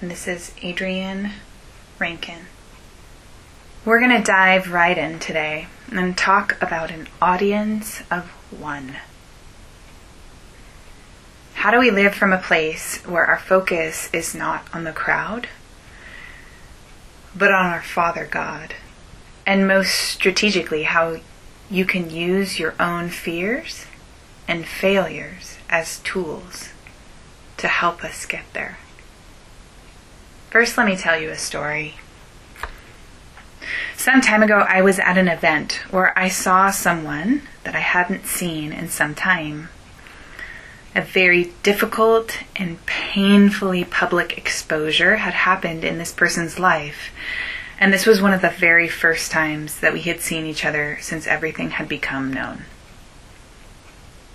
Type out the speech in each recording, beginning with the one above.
and this is Adrienne Rankin. We're going to dive right in today and talk about an audience of one. How do we live from a place where our focus is not on the crowd, but on our Father God? And most strategically, how you can use your own fears and failures as tools to help us get there. First, let me tell you a story. Some time ago, I was at an event where I saw someone that I hadn't seen in some time a very difficult and painfully public exposure had happened in this person's life. And this was one of the very first times that we had seen each other since everything had become known.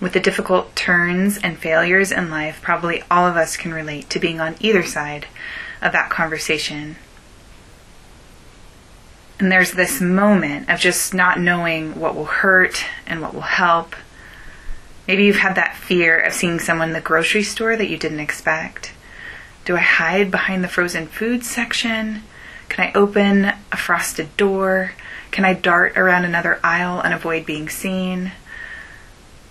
With the difficult turns and failures in life, probably all of us can relate to being on either side of that conversation. And there's this moment of just not knowing what will hurt and what will help Maybe you've had that fear of seeing someone in the grocery store that you didn't expect. Do I hide behind the frozen food section? Can I open a frosted door? Can I dart around another aisle and avoid being seen?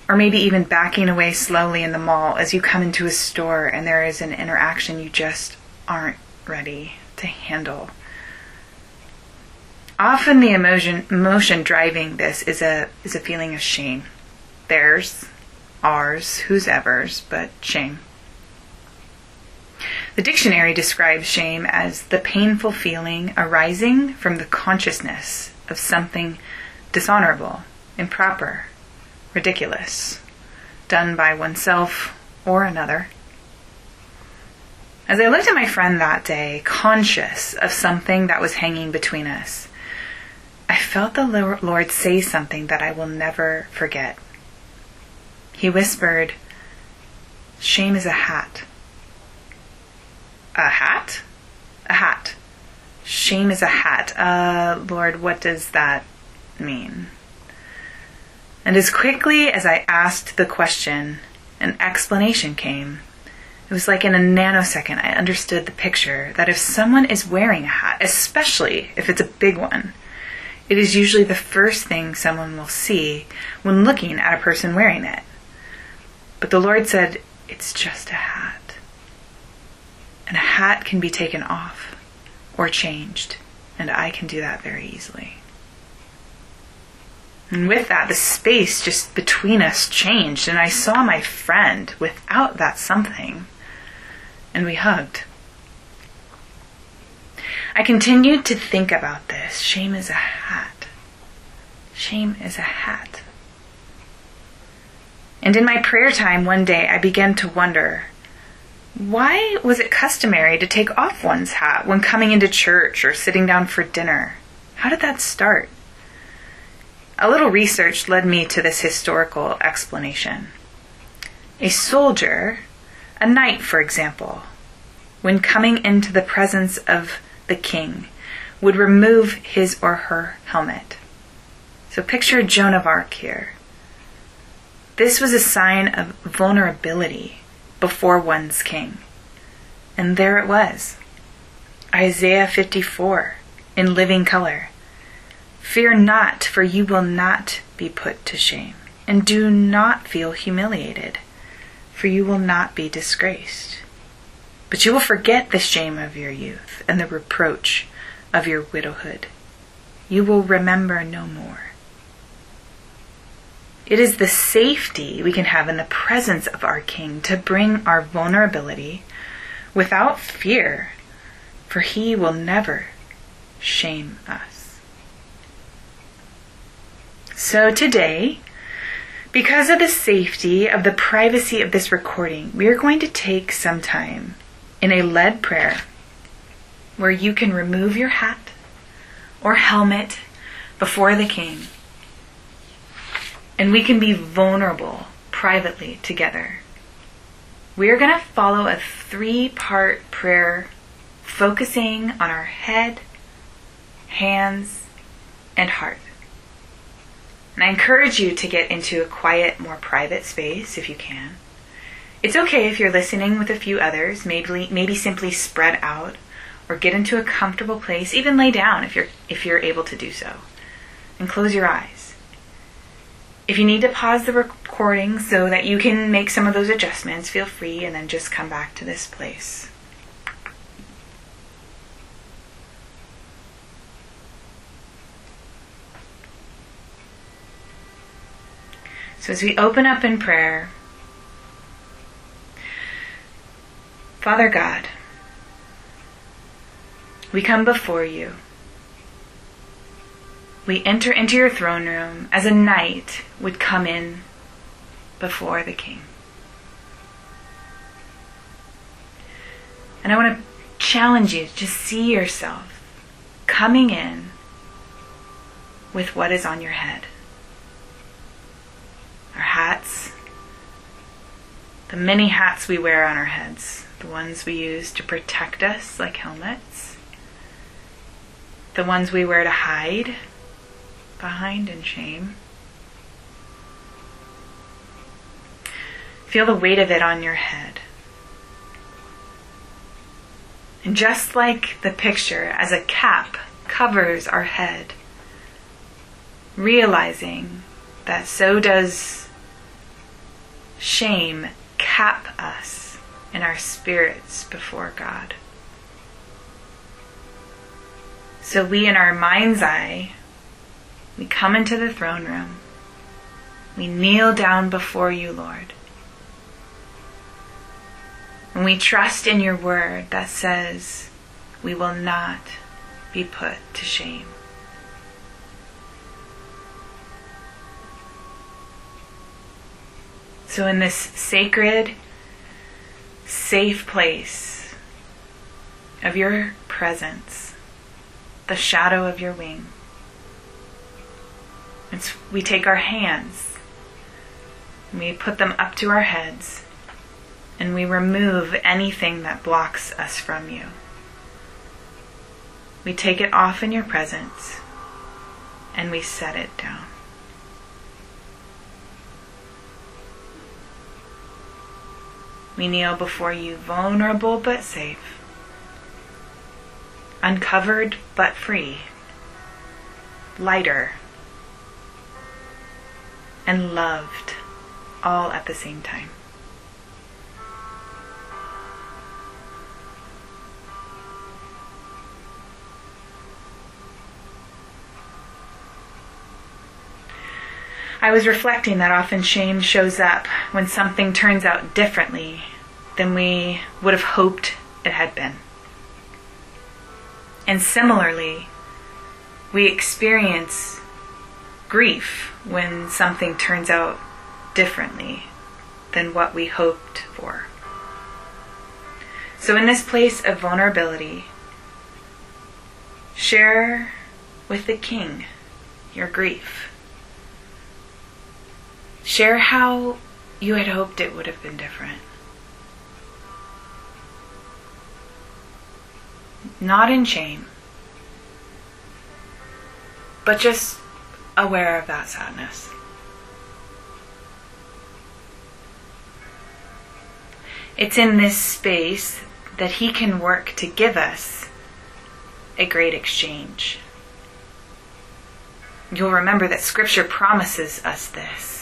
Or maybe even backing away slowly in the mall as you come into a store and there is an interaction you just aren't ready to handle. Often the emotion emotion driving this is a is a feeling of shame. Theirs, ours, whose ever's, but shame. The dictionary describes shame as the painful feeling arising from the consciousness of something dishonorable, improper, ridiculous, done by oneself or another. As I looked at my friend that day, conscious of something that was hanging between us, I felt the Lord say something that I will never forget. He whispered, Shame is a hat. A hat? A hat. Shame is a hat. Uh, Lord, what does that mean? And as quickly as I asked the question, an explanation came. It was like in a nanosecond I understood the picture that if someone is wearing a hat, especially if it's a big one, it is usually the first thing someone will see when looking at a person wearing it. But the Lord said, It's just a hat. And a hat can be taken off or changed, and I can do that very easily. And with that, the space just between us changed, and I saw my friend without that something, and we hugged. I continued to think about this. Shame is a hat. Shame is a hat. And in my prayer time one day, I began to wonder why was it customary to take off one's hat when coming into church or sitting down for dinner? How did that start? A little research led me to this historical explanation. A soldier, a knight for example, when coming into the presence of the king, would remove his or her helmet. So picture Joan of Arc here. This was a sign of vulnerability before one's king. And there it was Isaiah 54 in living color. Fear not, for you will not be put to shame, and do not feel humiliated, for you will not be disgraced. But you will forget the shame of your youth and the reproach of your widowhood. You will remember no more. It is the safety we can have in the presence of our King to bring our vulnerability without fear, for he will never shame us. So today, because of the safety of the privacy of this recording, we are going to take some time in a led prayer where you can remove your hat or helmet before the King and we can be vulnerable privately together. We are going to follow a three part prayer focusing on our head, hands, and heart. And I encourage you to get into a quiet, more private space if you can. It's okay if you're listening with a few others, maybe maybe simply spread out or get into a comfortable place, even lay down if you're if you're able to do so. And close your eyes. If you need to pause the recording so that you can make some of those adjustments, feel free and then just come back to this place. So as we open up in prayer, Father God, we come before you. We enter into your throne room as a knight would come in before the king. And I want to challenge you to see yourself coming in with what is on your head our hats, the many hats we wear on our heads, the ones we use to protect us, like helmets, the ones we wear to hide behind in shame. Feel the weight of it on your head. And just like the picture, as a cap covers our head, realizing that so does shame cap us in our spirits before God. So we, in our mind's eye, we come into the throne room. We kneel down before you, Lord. And we trust in your word that says we will not be put to shame. So, in this sacred, safe place of your presence, the shadow of your wing, it's, we take our hands, we put them up to our heads, and we remove anything that blocks us from you. We take it off in your presence and we set it down. We kneel before you, vulnerable but safe, uncovered but free, lighter, and loved all at the same time. I was reflecting that often shame shows up when something turns out differently than we would have hoped it had been. And similarly, we experience grief when something turns out differently than what we hoped for. So, in this place of vulnerability, share with the King your grief. Share how you had hoped it would have been different. Not in shame, but just aware of that sadness. It's in this space that He can work to give us a great exchange. You'll remember that Scripture promises us this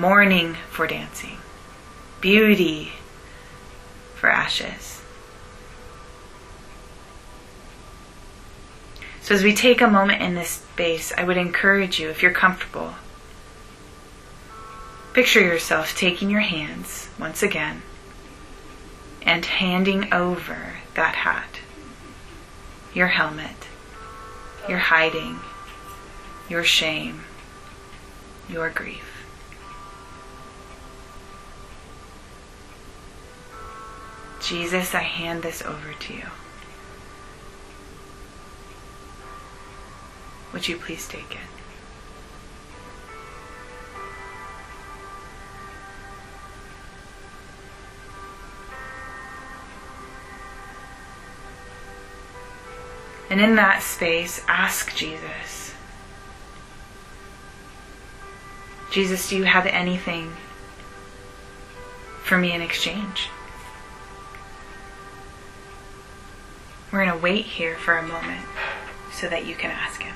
mourning for dancing, beauty for ashes. So, as we take a moment in this space, I would encourage you, if you're comfortable, picture yourself taking your hands once again and handing over that hat, your helmet, your hiding, your shame, your grief. Jesus, I hand this over to you. Would you please take it? And in that space, ask Jesus Jesus, do you have anything for me in exchange? We're going to wait here for a moment so that you can ask Him.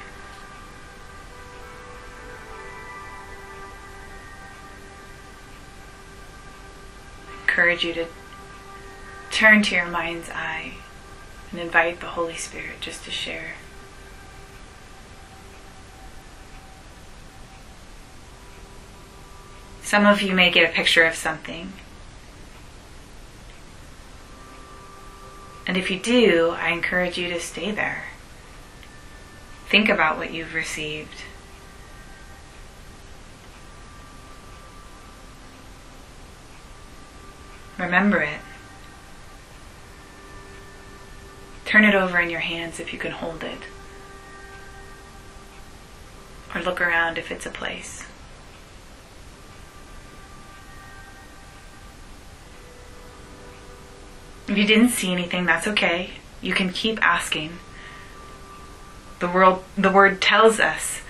encourage you to turn to your mind's eye and invite the Holy Spirit just to share. Some of you may get a picture of something. And if you do, I encourage you to stay there. Think about what you've received. Remember it. Turn it over in your hands if you can hold it. Or look around if it's a place. If you didn't see anything, that's okay. You can keep asking. The world the word tells us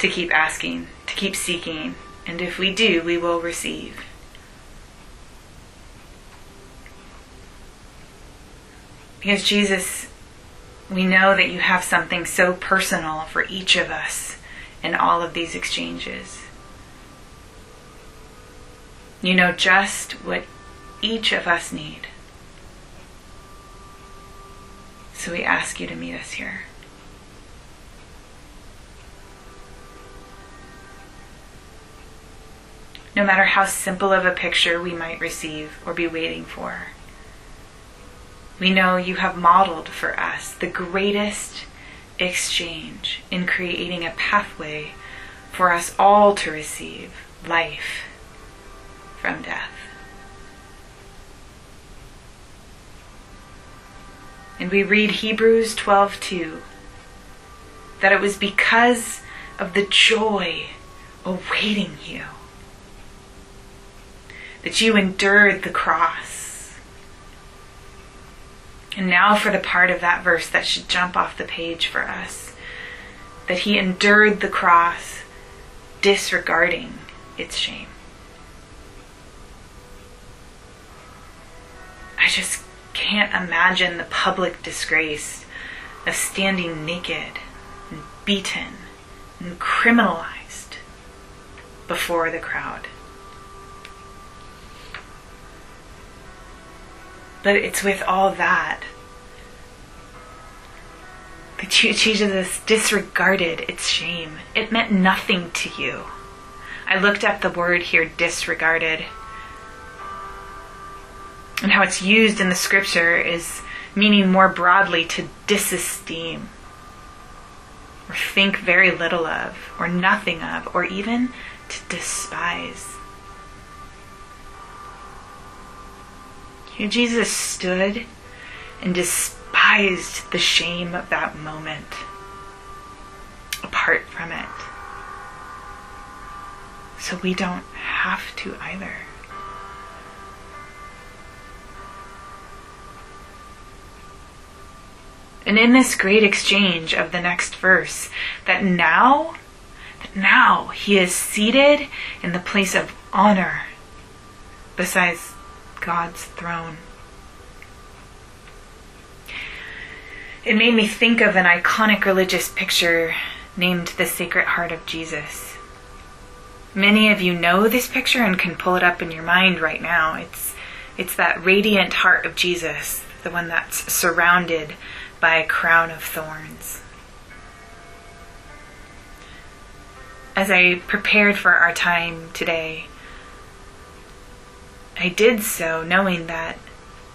to keep asking, to keep seeking, and if we do, we will receive. Because Jesus, we know that you have something so personal for each of us in all of these exchanges. You know just what each of us need. So we ask you to meet us here. No matter how simple of a picture we might receive or be waiting for. We know you have modeled for us the greatest exchange in creating a pathway for us all to receive life from death. And we read Hebrews 12:2 that it was because of the joy awaiting you that you endured the cross and now for the part of that verse that should jump off the page for us that he endured the cross, disregarding its shame. I just can't imagine the public disgrace of standing naked and beaten and criminalized before the crowd. But it's with all that that Jesus disregarded its shame. It meant nothing to you. I looked up the word here, disregarded, and how it's used in the scripture is meaning more broadly to disesteem, or think very little of, or nothing of, or even to despise. Jesus stood and despised the shame of that moment apart from it. So we don't have to either. And in this great exchange of the next verse, that now, that now he is seated in the place of honor besides God's throne. It made me think of an iconic religious picture named The Sacred Heart of Jesus. Many of you know this picture and can pull it up in your mind right now. It's it's that radiant heart of Jesus, the one that's surrounded by a crown of thorns. As I prepared for our time today, I did so knowing that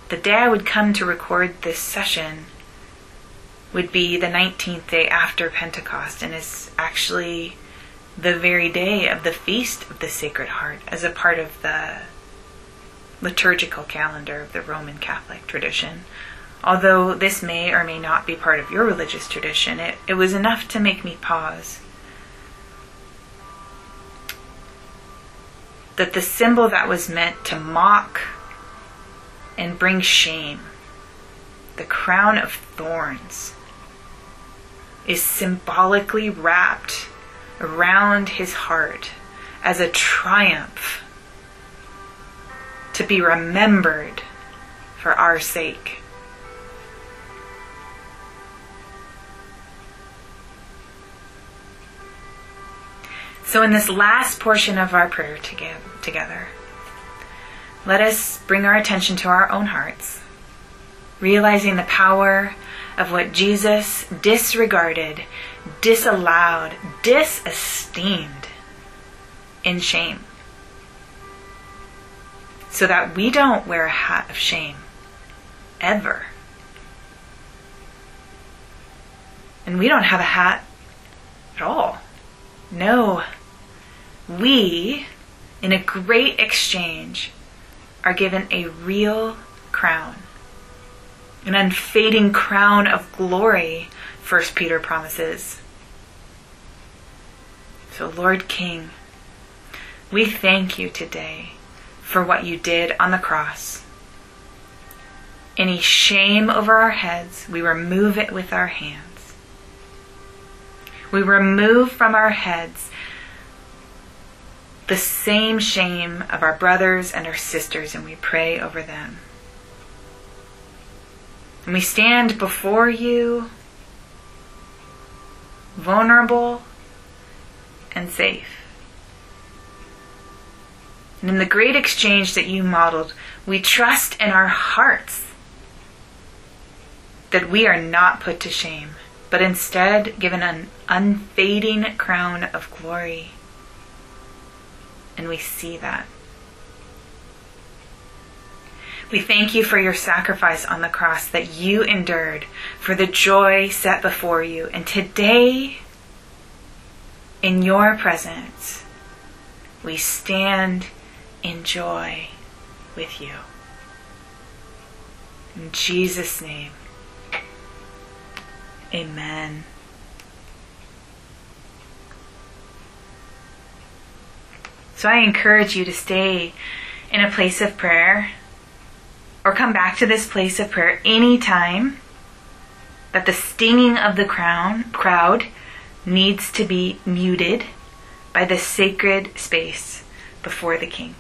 the day I would come to record this session would be the 19th day after Pentecost and is actually the very day of the Feast of the Sacred Heart as a part of the liturgical calendar of the Roman Catholic tradition. Although this may or may not be part of your religious tradition, it, it was enough to make me pause that the symbol that was meant to mock and bring shame, the crown of thorns, is symbolically wrapped around his heart as a triumph to be remembered for our sake. So, in this last portion of our prayer together, let us bring our attention to our own hearts, realizing the power of what Jesus disregarded, disallowed, disesteemed in shame. So that we don't wear a hat of shame ever. And we don't have a hat at all. No. We, in a great exchange, are given a real crown. An unfading crown of glory, First Peter promises. So, Lord King, we thank you today for what you did on the cross. Any shame over our heads, we remove it with our hands. We remove from our heads the same shame of our brothers and our sisters and we pray over them. And we stand before you vulnerable and safe. And in the great exchange that you modeled, we trust in our hearts that we are not put to shame, but instead given an unfading crown of glory and we see that. We thank you for your sacrifice on the cross that you endured for the joy set before you. And today, in your presence, we stand in joy with you. In Jesus' name, amen. So I encourage you to stay in a place of prayer or come back to this place of prayer anytime that the stinging of the crown, crowd needs to be muted by the sacred space before the king.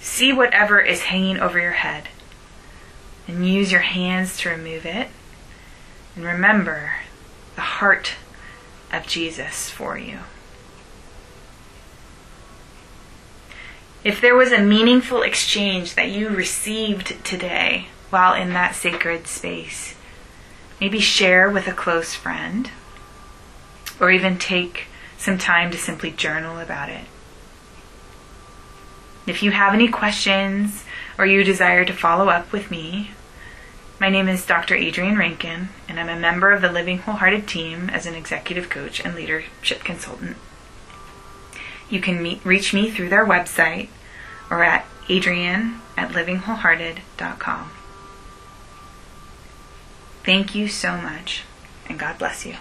See whatever is hanging over your head and use your hands to remove it. And remember the heart of Jesus for you. If there was a meaningful exchange that you received today while in that sacred space, maybe share with a close friend or even take some time to simply journal about it. If you have any questions or you desire to follow up with me, my name is Dr. Adrienne Rankin, and I'm a member of the Living Wholehearted team as an executive coach and leadership consultant. You can meet, reach me through their website or at adrienne at livingwholehearted.com. Thank you so much, and God bless you.